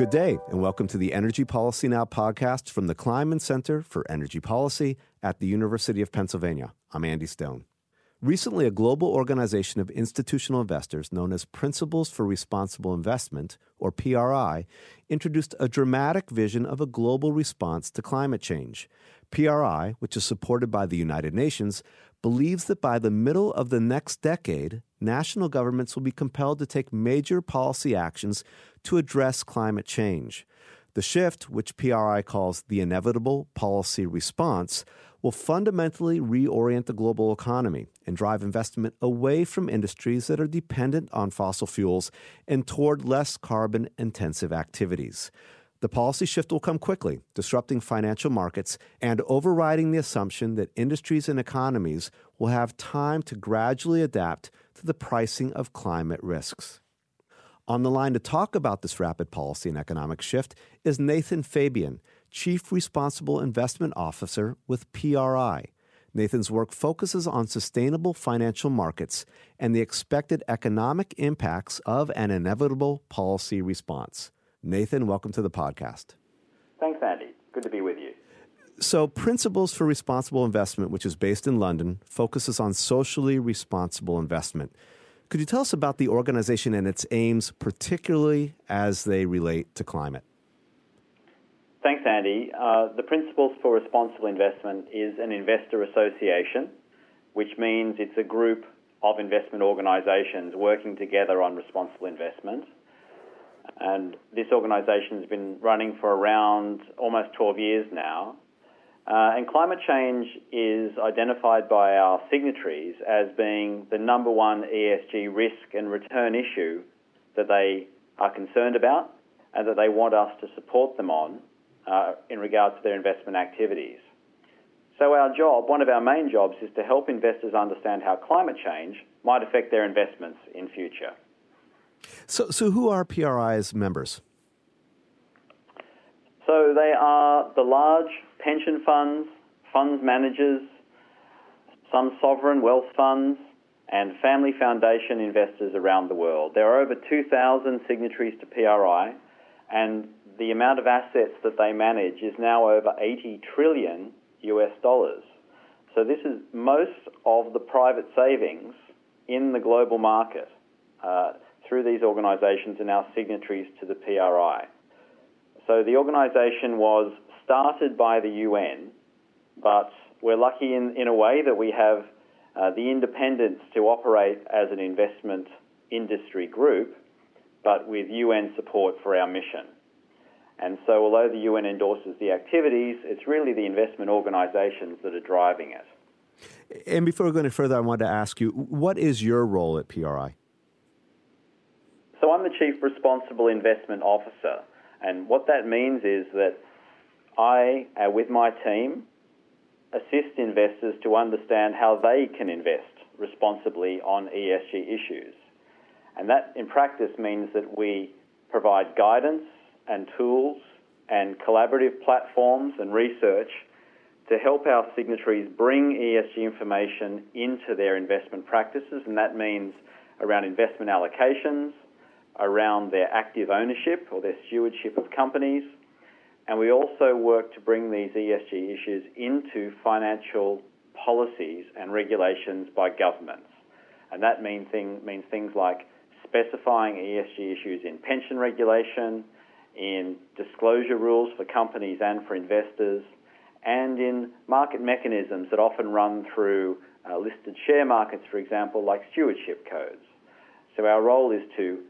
Good day, and welcome to the Energy Policy Now podcast from the Kleinman Center for Energy Policy at the University of Pennsylvania. I'm Andy Stone. Recently, a global organization of institutional investors known as Principles for Responsible Investment, or PRI, introduced a dramatic vision of a global response to climate change. PRI, which is supported by the United Nations, believes that by the middle of the next decade, national governments will be compelled to take major policy actions to address climate change. The shift, which PRI calls the inevitable policy response, will fundamentally reorient the global economy and drive investment away from industries that are dependent on fossil fuels and toward less carbon intensive activities. The policy shift will come quickly, disrupting financial markets and overriding the assumption that industries and economies will have time to gradually adapt to the pricing of climate risks. On the line to talk about this rapid policy and economic shift is Nathan Fabian, Chief Responsible Investment Officer with PRI. Nathan's work focuses on sustainable financial markets and the expected economic impacts of an inevitable policy response. Nathan, welcome to the podcast. Thanks, Andy. Good to be with you. So, Principles for Responsible Investment, which is based in London, focuses on socially responsible investment. Could you tell us about the organization and its aims, particularly as they relate to climate? Thanks, Andy. Uh, the Principles for Responsible Investment is an investor association, which means it's a group of investment organisations working together on responsible investment. And this organisation has been running for around almost 12 years now. Uh, and climate change is identified by our signatories as being the number one ESG risk and return issue that they are concerned about and that they want us to support them on uh, in regards to their investment activities. So, our job, one of our main jobs, is to help investors understand how climate change might affect their investments in future. So, so who are PRI's members? So they are the large pension funds, funds managers, some sovereign wealth funds, and family foundation investors around the world. There are over 2,000 signatories to PRI, and the amount of assets that they manage is now over 80 trillion US dollars. So this is most of the private savings in the global market. Uh, through these organisations are now signatories to the PRI. So the organisation was started by the UN, but we're lucky in, in a way that we have uh, the independence to operate as an investment industry group, but with UN support for our mission. And so, although the UN endorses the activities, it's really the investment organisations that are driving it. And before we go any further, I wanted to ask you what is your role at PRI? I'm the Chief Responsible Investment Officer, and what that means is that I, uh, with my team, assist investors to understand how they can invest responsibly on ESG issues. And that, in practice, means that we provide guidance and tools and collaborative platforms and research to help our signatories bring ESG information into their investment practices, and that means around investment allocations, around their active ownership or their stewardship of companies. And we also work to bring these ESG issues into financial policies and regulations by governments. And that mean thing, means things like specifying ESG issues in pension regulation, in disclosure rules for companies and for investors, and in market mechanisms that often run through uh, listed share markets, for example, like stewardship codes. So our role is to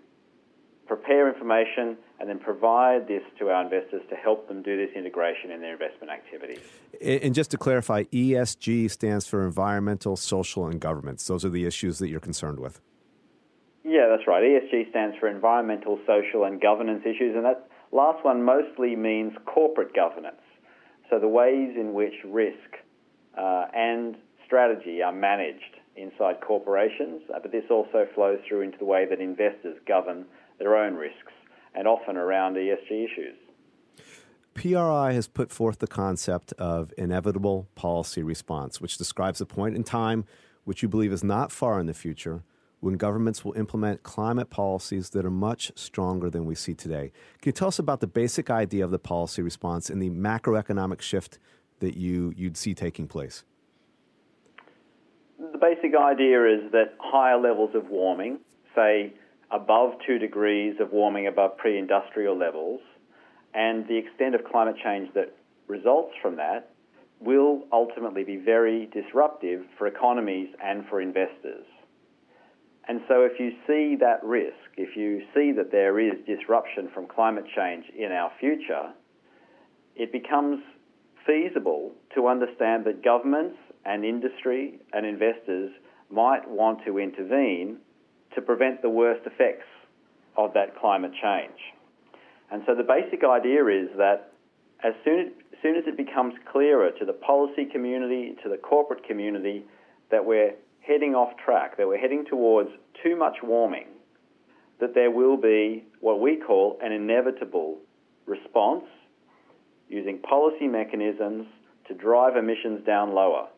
prepare information, and then provide this to our investors to help them do this integration in their investment activities. And just to clarify, ESG stands for environmental, social, and governance. Those are the issues that you're concerned with. Yeah, that's right. ESG stands for environmental, social, and governance issues, and that last one mostly means corporate governance. So the ways in which risk uh, and strategy are managed inside corporations, uh, but this also flows through into the way that investors govern their own risks and often around ESG issues. PRI has put forth the concept of inevitable policy response, which describes a point in time which you believe is not far in the future when governments will implement climate policies that are much stronger than we see today. Can you tell us about the basic idea of the policy response and the macroeconomic shift that you, you'd see taking place? The basic idea is that higher levels of warming, say above two degrees of warming above pre industrial levels, and the extent of climate change that results from that will ultimately be very disruptive for economies and for investors. And so, if you see that risk, if you see that there is disruption from climate change in our future, it becomes feasible to understand that governments and industry and investors might want to intervene to prevent the worst effects of that climate change. And so the basic idea is that as soon, as soon as it becomes clearer to the policy community, to the corporate community, that we're heading off track, that we're heading towards too much warming, that there will be what we call an inevitable response using policy mechanisms to drive emissions down lower.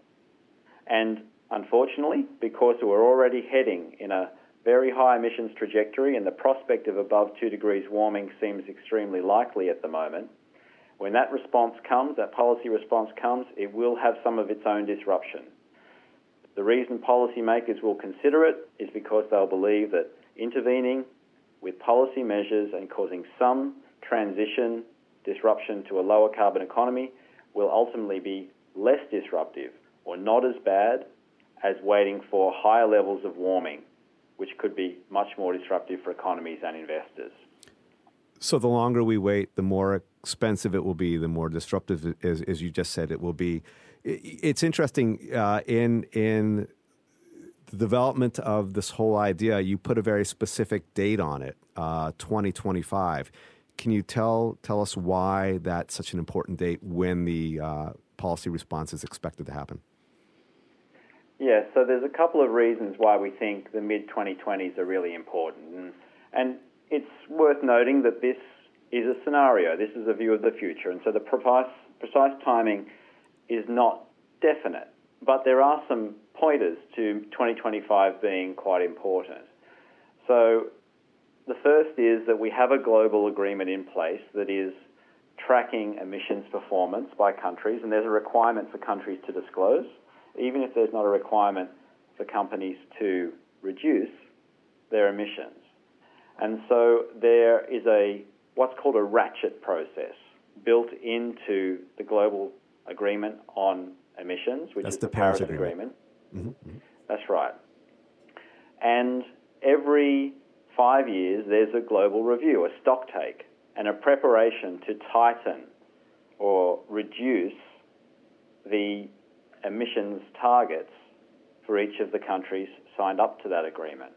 And unfortunately, because we're already heading in a very high emissions trajectory and the prospect of above 2 degrees warming seems extremely likely at the moment, when that response comes, that policy response comes, it will have some of its own disruption. The reason policymakers will consider it is because they'll believe that intervening with policy measures and causing some transition disruption to a lower carbon economy will ultimately be less disruptive or not as bad as waiting for higher levels of warming, which could be much more disruptive for economies and investors. So the longer we wait, the more expensive it will be, the more disruptive, as, as you just said, it will be. It's interesting uh, in in the development of this whole idea. You put a very specific date on it, uh, 2025. Can you tell tell us why that's such an important date when the uh, policy response is expected to happen? Yeah, so there's a couple of reasons why we think the mid 2020s are really important. And, and it's worth noting that this is a scenario, this is a view of the future, and so the precise, precise timing is not definite. But there are some pointers to 2025 being quite important. So the first is that we have a global agreement in place that is tracking emissions performance by countries, and there's a requirement for countries to disclose even if there's not a requirement for companies to reduce their emissions. And so there is a what's called a ratchet process built into the global agreement on emissions, which That's is the, the Paris, Paris agreement. agreement. Mm-hmm. That's right. And every five years, there's a global review, a stock take, and a preparation to tighten or reduce the emissions targets for each of the countries signed up to that agreement.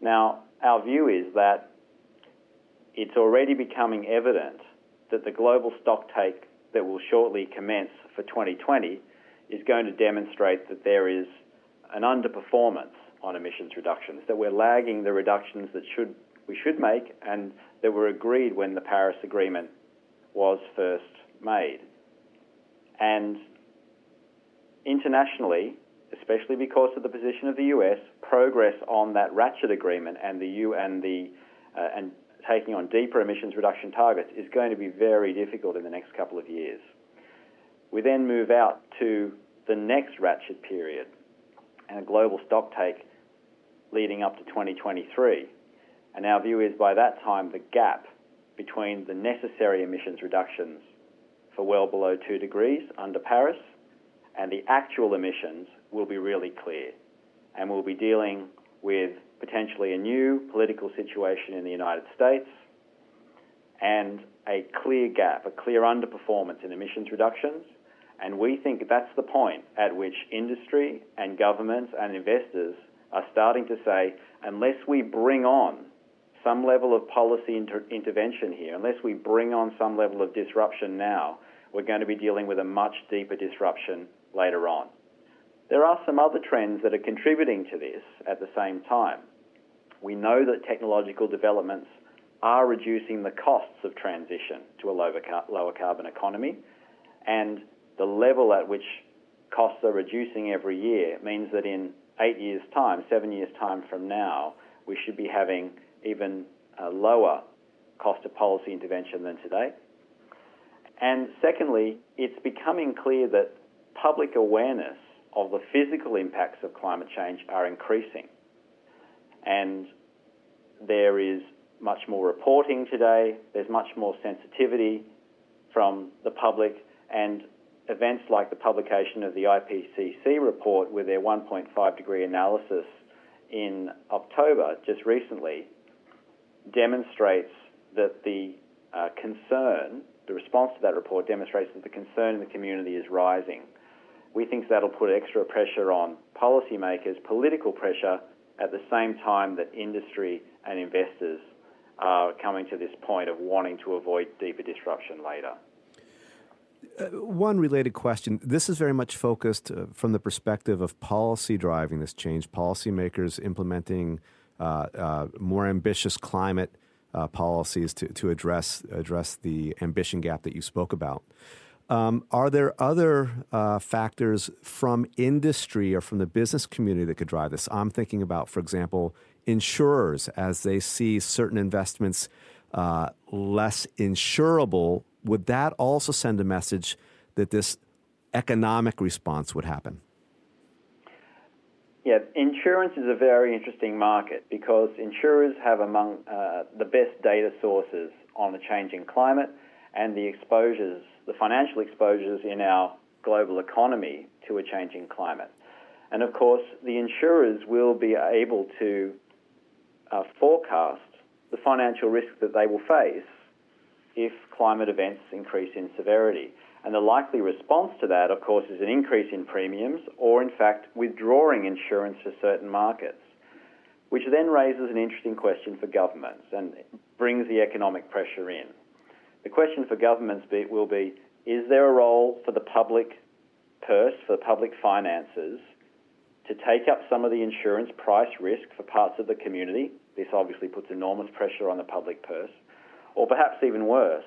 Now, our view is that it's already becoming evident that the global stock take that will shortly commence for 2020 is going to demonstrate that there is an underperformance on emissions reductions, that we're lagging the reductions that should, we should make and that were agreed when the Paris Agreement was first made. And internationally, especially because of the position of the US, progress on that ratchet agreement and the U and the uh, and taking on deeper emissions reduction targets is going to be very difficult in the next couple of years. We then move out to the next ratchet period and a global stock take leading up to 2023. And our view is by that time the gap between the necessary emissions reductions for well below 2 degrees under Paris and the actual emissions will be really clear. And we'll be dealing with potentially a new political situation in the United States and a clear gap, a clear underperformance in emissions reductions. And we think that's the point at which industry and governments and investors are starting to say, unless we bring on some level of policy inter- intervention here, unless we bring on some level of disruption now, we're going to be dealing with a much deeper disruption later on. There are some other trends that are contributing to this at the same time. We know that technological developments are reducing the costs of transition to a lower, car- lower carbon economy, and the level at which costs are reducing every year means that in eight years' time, seven years' time from now, we should be having even a lower cost of policy intervention than today. And secondly, it's becoming clear that public awareness of the physical impacts of climate change are increasing. And there is much more reporting today, there's much more sensitivity from the public, and events like the publication of the IPCC report with their 1.5 degree analysis in October, just recently, demonstrates that the uh, concern, the response to that report demonstrates that the concern in the community is rising. We think that'll put extra pressure on policymakers, political pressure, at the same time that industry and investors are coming to this point of wanting to avoid deeper disruption later. Uh, one related question. This is very much focused uh, from the perspective of policy driving this change, policymakers implementing uh, uh more ambitious climate uh, policies to, to address, address the ambition gap that you spoke about. Um, are there other uh, factors from industry or from the business community that could drive this? I'm thinking about, for example, insurers as they see certain investments uh, less insurable. Would that also send a message that this economic response would happen? Yeah, insurance is a very interesting market because insurers have among uh, the best data sources on the changing climate and the exposures, the financial exposures in our global economy to a changing climate. And of course, the insurers will be able to uh, forecast the financial risk that they will face if climate events increase in severity. And the likely response to that, of course, is an increase in premiums or, in fact, withdrawing insurance for certain markets, which then raises an interesting question for governments and brings the economic pressure in. The question for governments be, will be is there a role for the public purse, for the public finances, to take up some of the insurance price risk for parts of the community? This obviously puts enormous pressure on the public purse. Or perhaps even worse,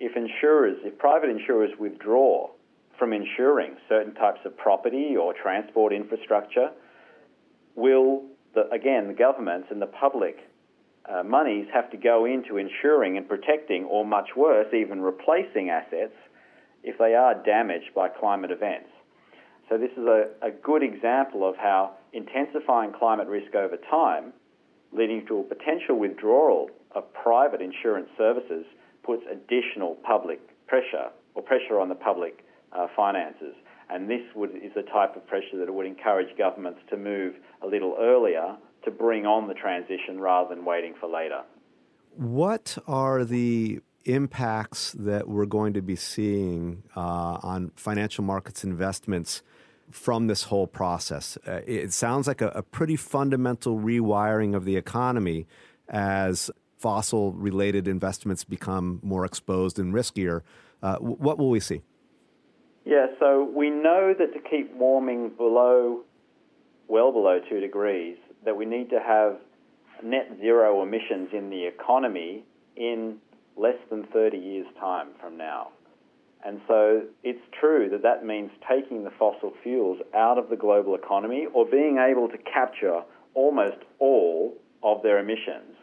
if insurers, if private insurers withdraw from insuring certain types of property or transport infrastructure, will, the, again, the governments and the public uh, monies have to go into insuring and protecting, or much worse, even replacing assets if they are damaged by climate events. So, this is a, a good example of how intensifying climate risk over time, leading to a potential withdrawal of private insurance services, puts additional public pressure or pressure on the public uh, finances. And this would, is the type of pressure that would encourage governments to move a little earlier to bring on the transition rather than waiting for later. What are the impacts that we're going to be seeing uh, on financial markets investments from this whole process? Uh, it sounds like a, a pretty fundamental rewiring of the economy as fossil related investments become more exposed and riskier. Uh, what will we see? Yeah, so we know that to keep warming below, well below two degrees, that we need to have net zero emissions in the economy in less than 30 years' time from now. And so it's true that that means taking the fossil fuels out of the global economy or being able to capture almost all of their emissions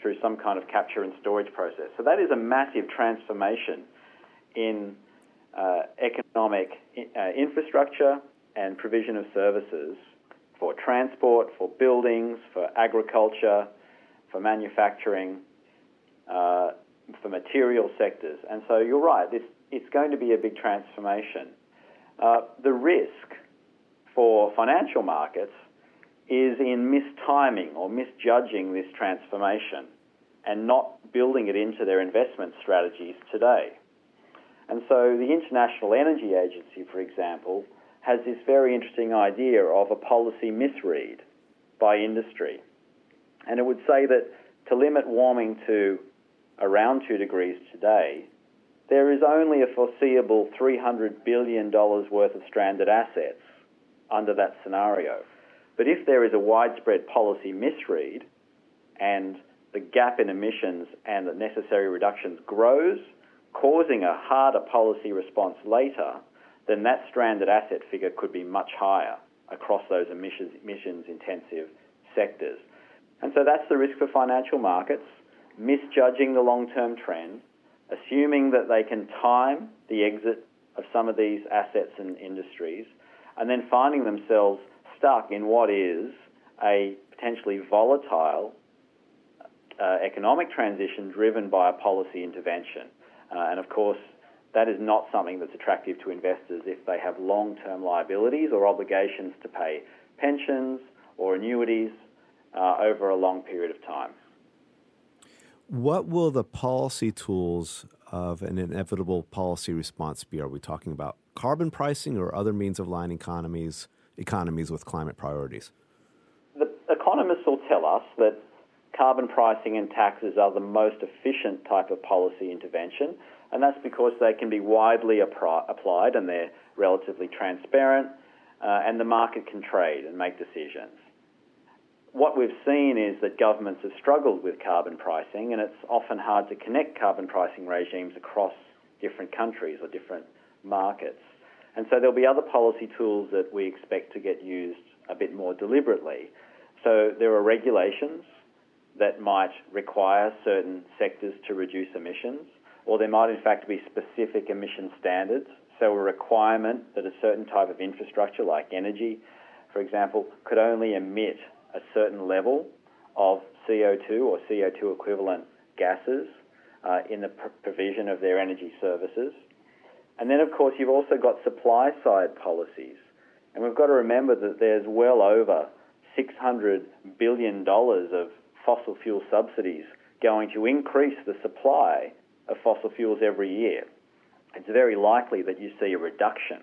through some kind of capture and storage process. So that is a massive transformation in uh, economic uh, infrastructure and provision of services for transport, for buildings, for agriculture, for manufacturing, uh, for material sectors. And so you're right, this, it's going to be a big transformation. Uh, the risk for financial markets is in mistiming or misjudging this transformation and not building it into their investment strategies today. And so the International Energy Agency, for example, has this very interesting idea of a policy misread by industry. And it would say that to limit warming to around 2 degrees today, there is only a foreseeable $300 billion worth of stranded assets under that scenario. But if there is a widespread policy misread and the gap in emissions and the necessary reductions grows, causing a harder policy response later, then that stranded asset figure could be much higher. across those emissions, emissions intensive sectors. And so that's the risk for financial markets, misjudging the long term trend, assuming that they can time the exit of some of these assets and industries, and then finding themselves stuck in what is a potentially volatile uh, economic transition driven by a policy intervention. Uh, and of course, that is not something that's attractive to investors if they have long term liabilities or obligations to pay pensions or annuities uh, over a long period of time. What will the policy tools of an inevitable policy response be? Are we talking about carbon pricing or other means of lining economies, economies with climate priorities? The economists will tell us that carbon pricing and taxes are the most efficient type of policy intervention, and that's because they can be widely applied and they're relatively transparent, uh, and the market can trade and make decisions what we've seen is that governments have struggled with carbon pricing, and it's often hard to connect carbon pricing regimes across different countries or different markets. And so there'll be other policy tools that we expect to get used a bit more deliberately. So there are regulations that might require certain sectors to reduce emissions, or there might in fact be specific emission standards. So a requirement that a certain type of infrastructure, like energy, for example, could only emit a certain level of CO2 or CO2 equivalent gases uh, in the pr- provision of their energy services. And then, of course, you've also got supply side policies. And we've got to remember that there's well over $600 billion of fossil fuel subsidies going to increase the supply of fossil fuels every year. It's very likely that you see a reduction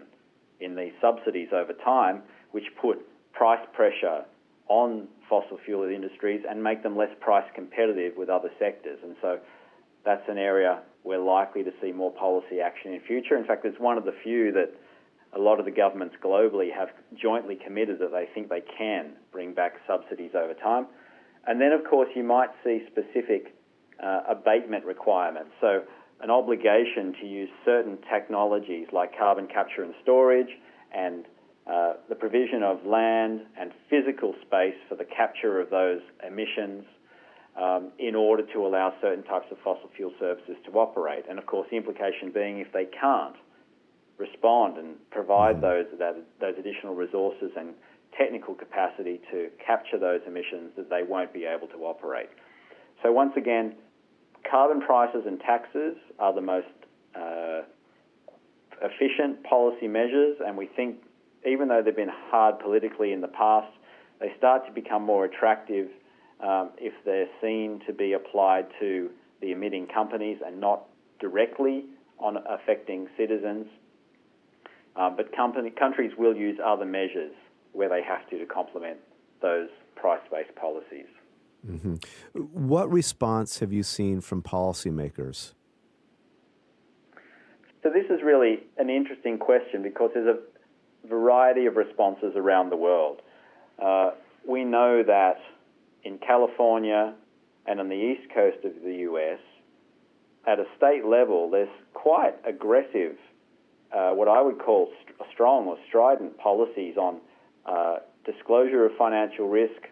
in these subsidies over time, which put price pressure on fossil fuel industries and make them less price competitive with other sectors. And so that's an area we're likely to see more policy action in future. In fact, it's one of the few that a lot of the governments globally have jointly committed that they think they can bring back subsidies over time. And then, of course, you might see specific uh, abatement requirements. So, an obligation to use certain technologies like carbon capture and storage and uh, the provision of land and physical space for the capture of those emissions um, in order to allow certain types of fossil fuel services to operate. And of course, the implication being if they can't respond and provide mm-hmm. those, that, those additional resources and technical capacity to capture those emissions, that they won't be able to operate. So, once again, carbon prices and taxes are the most uh, efficient policy measures, and we think even though they've been hard politically in the past, they start to become more attractive um, if they're seen to be applied to the emitting companies and not directly on affecting citizens. Uh, but company, countries will use other measures where they have to to complement those price-based policies. Mm-hmm. What response have you seen from policymakers? So this is really an interesting question because there's a variety of responses around the world. Uh, we know that in California and on the east coast of the US, at a state level, there's quite aggressive, uh, what I would call st- strong or strident policies on uh, disclosure of financial risk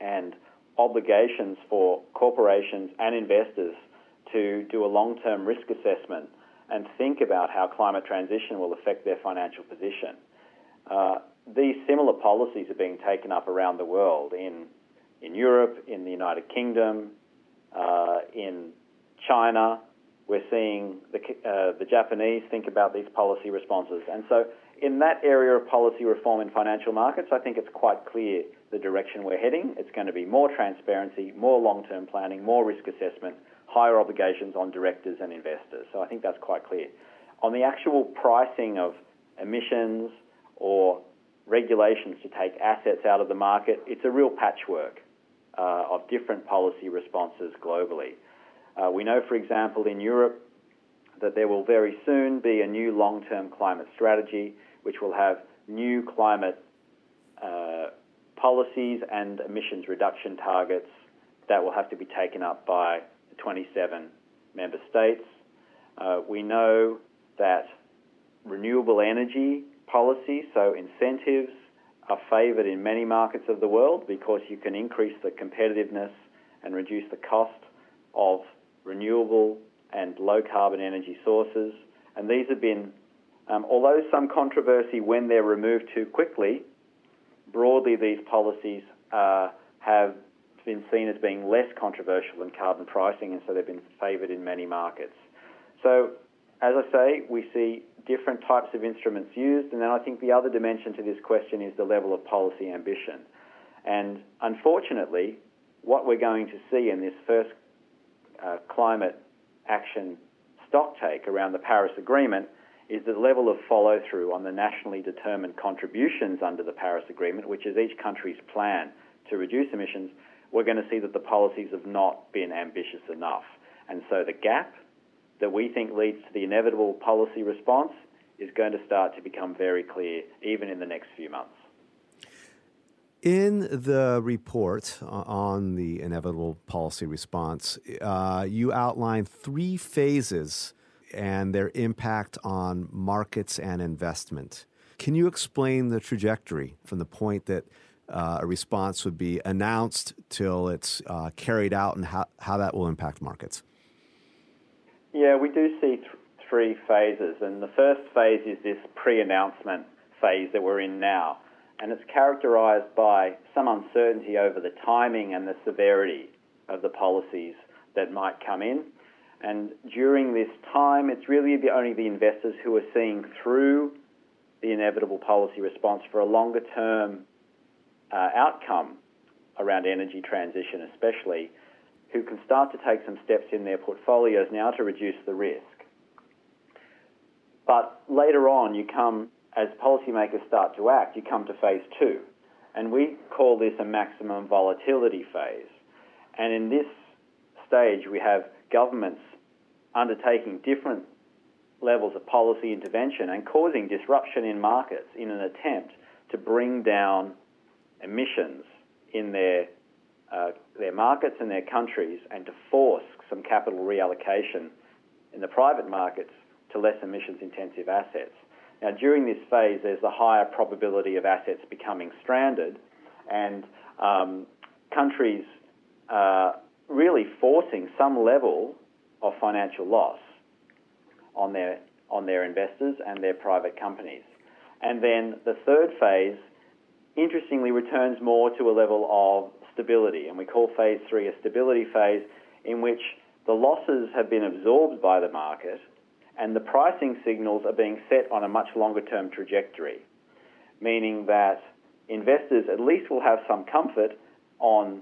and obligations for corporations and investors to do a long term risk assessment and think about how climate transition will affect their financial position. Uh, these similar policies are being taken up around the world in, in Europe, in the United Kingdom, uh, in China. We're seeing the, uh, the Japanese think about these policy responses. And so, in that area of policy reform in financial markets, I think it's quite clear the direction we're heading. It's going to be more transparency, more long term planning, more risk assessment, higher obligations on directors and investors. So I think that's quite clear. On the actual pricing of emissions or regulations to take assets out of the market, it's a real patchwork uh, of different policy responses globally. Uh, we know, for example, in Europe that there will very soon be a new long term climate strategy which will have new climate uh, policies and emissions reduction targets that will have to be taken up by 27 member states. Uh, we know that renewable energy policy, so incentives are favoured in many markets of the world because you can increase the competitiveness and reduce the cost of renewable and low carbon energy sources. And these have been, um, although some controversy when they're removed too quickly, broadly these policies uh, have been seen as being less controversial than carbon pricing, and so they've been favoured in many markets. So, as I say, we see different types of instruments used, and then I think the other dimension to this question is the level of policy ambition. And unfortunately, what we're going to see in this first climate action stocktake around the Paris Agreement is the level of follow through on the nationally determined contributions under the Paris Agreement, which is each country's plan to reduce emissions. We're going to see that the policies have not been ambitious enough. And so the gap that we think leads to the inevitable policy response is going to start to become very clear even in the next few months. In the report on the inevitable policy response, uh, you outline three phases and their impact on markets and investment. Can you explain the trajectory from the point that uh, a response would be announced till it's uh, carried out and how, how that will impact markets? Yeah, we do see th- three phases, and the first phase is this pre announcement phase that we're in now and it's characterised by some uncertainty over the timing and the severity of the policies that might come in. And during this time, it's really the, only the investors who are seeing through the inevitable policy response for a longer term uh, outcome around energy transition, especially, who can start to take some steps in their portfolios now to reduce the risk. But later on, you come as policymakers start to act, you come to phase two. And we call this a maximum volatility phase. And in this stage, we have governments undertaking different levels of policy intervention and causing disruption in markets in an attempt to bring down emissions in their, uh, their markets and their countries and to force some capital reallocation in the private markets to less emissions intensive assets. Now, during this phase, there's a higher probability of assets becoming stranded and um, countries uh, really forcing some level of financial loss on their, on their investors and their private companies. And then the third phase, interestingly, returns more to a level of stability. And we call phase three a stability phase in which the losses have been absorbed by the market and the pricing signals are being set on a much longer term trajectory, meaning that investors at least will have some comfort on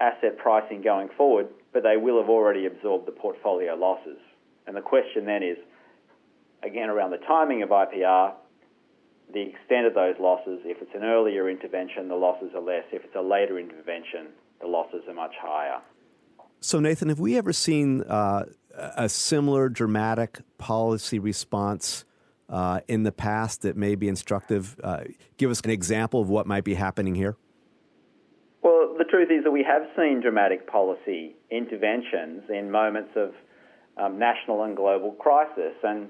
asset pricing going forward, but they will have already absorbed the portfolio losses. And the question then is, again, around the timing of IPR, the extent of those losses. If it's an earlier intervention, the losses are less. If it's a later intervention, the losses are much higher. So, Nathan, have we ever seen uh, a similar dramatic policy response uh, in the past that may be instructive? Uh, give us an example of what might be happening here. Well, the truth is that we have seen dramatic policy interventions in moments of um, national and global crisis. And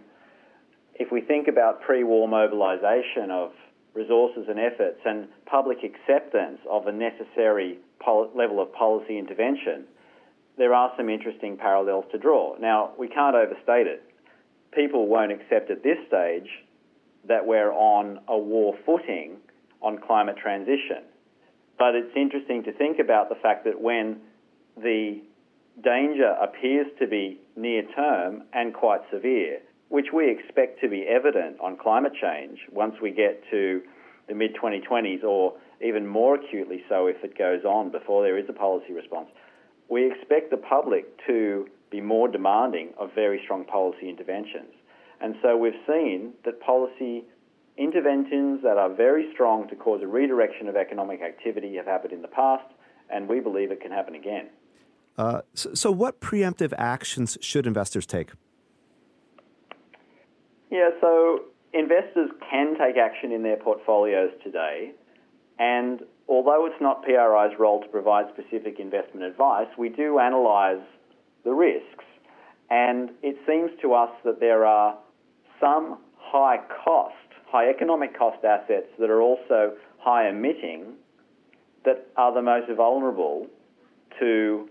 if we think about pre war mobilization of resources and efforts and public acceptance of a necessary pol- level of policy intervention, there are some interesting parallels to draw. Now, we can't overstate it. People won't accept at this stage that we're on a war footing on climate transition. But it's interesting to think about the fact that when the danger appears to be near term and quite severe, which we expect to be evident on climate change once we get to the mid 2020s, or even more acutely so if it goes on before there is a policy response we expect the public to be more demanding of very strong policy interventions. And so we've seen that policy interventions that are very strong to cause a redirection of economic activity have happened in the past, and we believe it can happen again. Uh, so, so, what preemptive actions should investors take? Yeah, so investors can take action in their portfolios today, and although it's not PRI's role to provide specific investment advice, we do analyse the risks. And it seems to us that there are some high cost, high economic cost assets that are also high emitting that are the most vulnerable to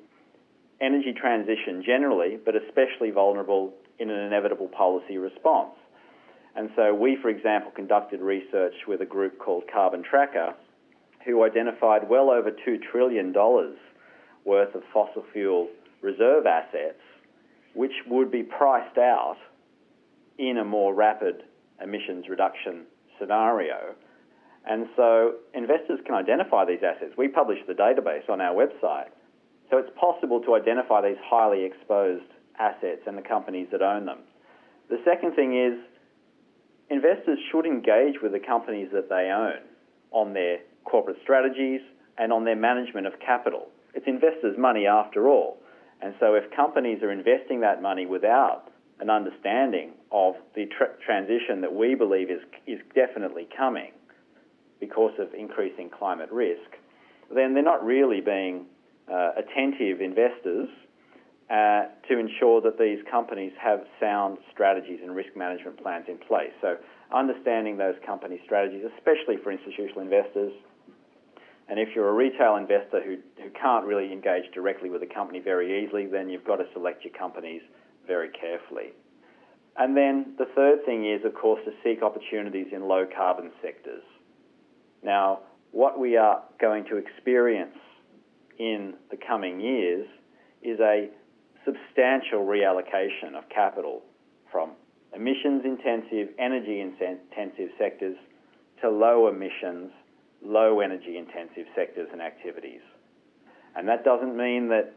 energy transition generally, but especially vulnerable in an inevitable policy response. And so we, for example, conducted research with a group called Carbon Tracker, who identified well over $2 trillion worth of fossil fuel reserve assets, which would be priced out in a more rapid emissions reduction scenario. And so investors can identify these assets. We publish the database on our website. So it's possible to identify these highly exposed assets and the companies that own them. The second thing is investors should engage with the companies that they own on their corporate strategies and on their management of capital. It's investors' money after all. And so if companies are investing that money without an understanding of the tra- transition that we believe is, is definitely coming because of increasing climate risk, then they're not really being uh, attentive investors uh, to ensure that these companies have sound strategies and risk management plans in place. So, understanding those company strategies, especially for institutional investors, and if you're a retail investor who, who can't really engage directly with a company very easily, then you've got to select your companies very carefully. And then the third thing is, of course, to seek opportunities in low carbon sectors. Now, what we are going to experience in the coming years is a substantial reallocation of capital from emissions intensive, energy intensive sectors to low emissions, low energy intensive sectors and activities. And that doesn't mean that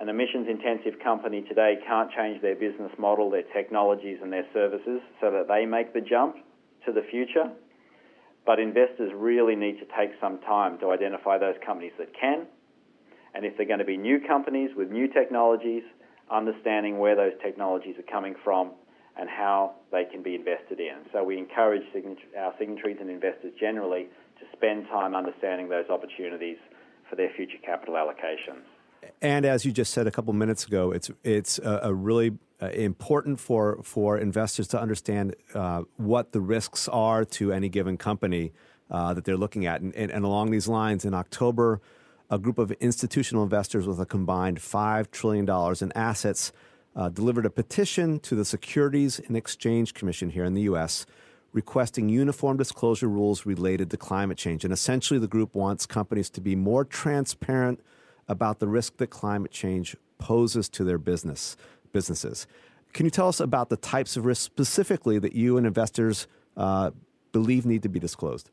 an emissions intensive company today can't change their business model, their technologies, and their services so that they make the jump to the future. But investors really need to take some time to identify those companies that can. And if they're going to be new companies with new technologies, understanding where those technologies are coming from and how they can be invested in. So we encourage our signatories and investors generally to spend time understanding those opportunities for their future capital allocations. And as you just said a couple minutes ago, it's it's a, a really uh, important for for investors to understand uh, what the risks are to any given company uh, that they're looking at. And, and, and along these lines, in October a group of institutional investors with a combined $5 trillion in assets uh, delivered a petition to the Securities and Exchange Commission here in the U.S. requesting uniform disclosure rules related to climate change. And essentially, the group wants companies to be more transparent about the risk that climate change poses to their business businesses. Can you tell us about the types of risks specifically that you and investors uh, believe need to be disclosed?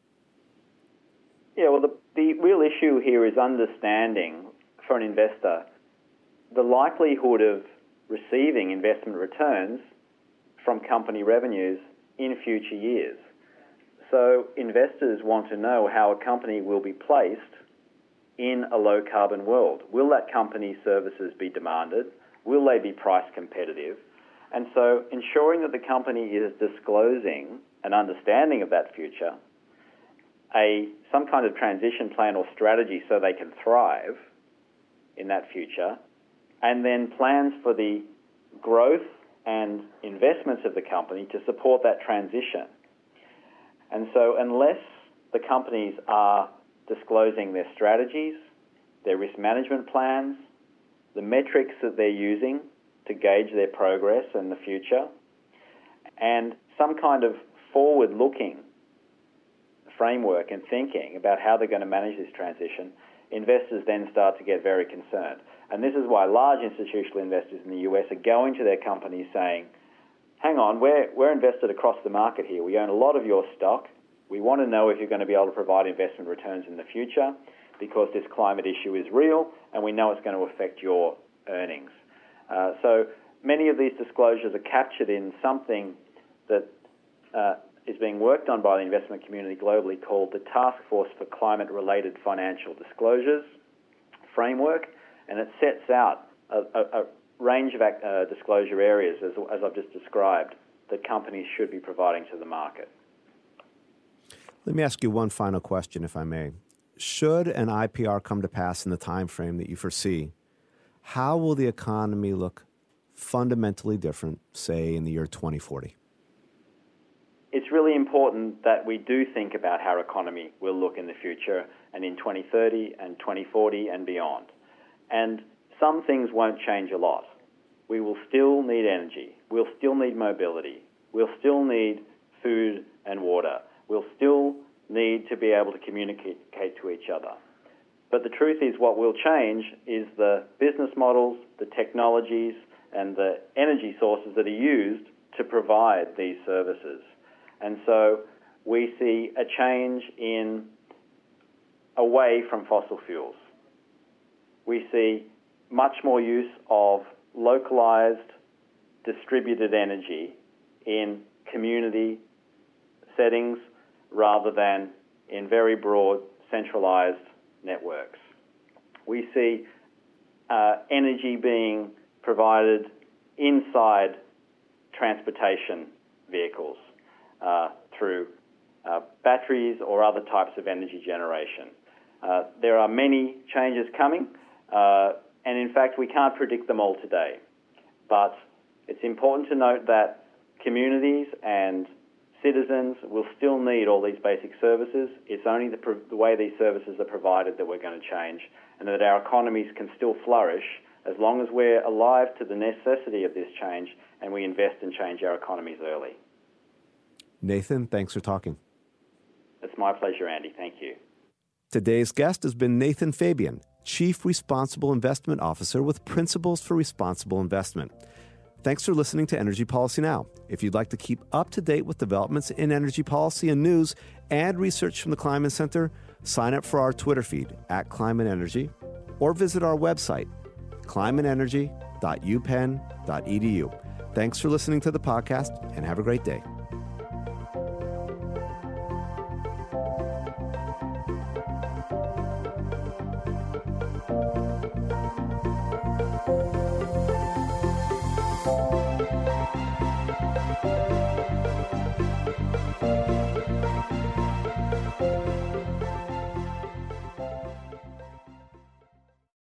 Yeah, well, the the real issue here is understanding for an investor the likelihood of receiving investment returns from company revenues in future years. So investors want to know how a company will be placed in a low carbon world. Will that company's services be demanded? Will they be price competitive? And so ensuring that the company is disclosing an understanding of that future a some kind of transition plan or strategy so they can thrive in that future, and then plans for the growth and investments of the company to support that transition. And so, unless the companies are disclosing their strategies, their risk management plans, the metrics that they're using to gauge their progress in the future, and some kind of forward looking framework and thinking about how they're going to manage this transition, investors then start to get very concerned. And this is why large institutional investors in the US are going to their companies saying, hang on, we're, we're invested across the market here. We own a lot of your stock. We want to know if you're going to be able to provide investment returns in the future because this climate issue is real and we know it's going to affect your earnings. Uh, so many of these disclosures are captured in something that uh, is being worked on by the investment community globally called the Task Force for Climate Related Financial Disclosures framework, and it sets out a, a, a range of uh, disclosure areas, as, as I've just described, that companies should be providing to the market. Let me ask you one final question, if I may. Should an IPR come to pass in the time frame that you foresee, how will the economy look fundamentally different, say, in the year 2040? it's really important that we do think about how our economy will look in the future and in 2030 and 2040 and beyond. And some things won't change a lot. We will still need energy. We'll still need mobility. We'll still need food and water. We'll still need to be able to communicate to each other. But the truth is, what will change is the business models, the technologies, and the energy sources that are used to provide these services. And so we see a change in away from fossil fuels. We see much more use of localized, distributed energy in community settings rather than in very broad, centralized networks. We see uh, energy being provided inside transportation vehicles uh, through uh, batteries or other types of energy generation. Uh, there are many changes coming, uh, and in fact, we can't predict them all today. But it's important to note that communities and citizens will still need all these basic services. It's only the, the, way these services are provided that we're going to change, and that our economies can still flourish as long as we're alive to the necessity of this change and we invest and change our economies early. Nathan, thanks for talking. It's my pleasure, Andy. Thank you. Today's guest has been Nathan Fabian, Chief Responsible Investment Officer with Principles for Responsible Investment. Thanks for listening to Energy Policy Now. If you'd like to keep up to date with developments in energy policy and news and research from the Kleinman Center, sign up for our Twitter feed at Kleinman Energy or visit our website, kleinmanenergy.upenn.edu. Thanks for listening to the podcast and have a great day.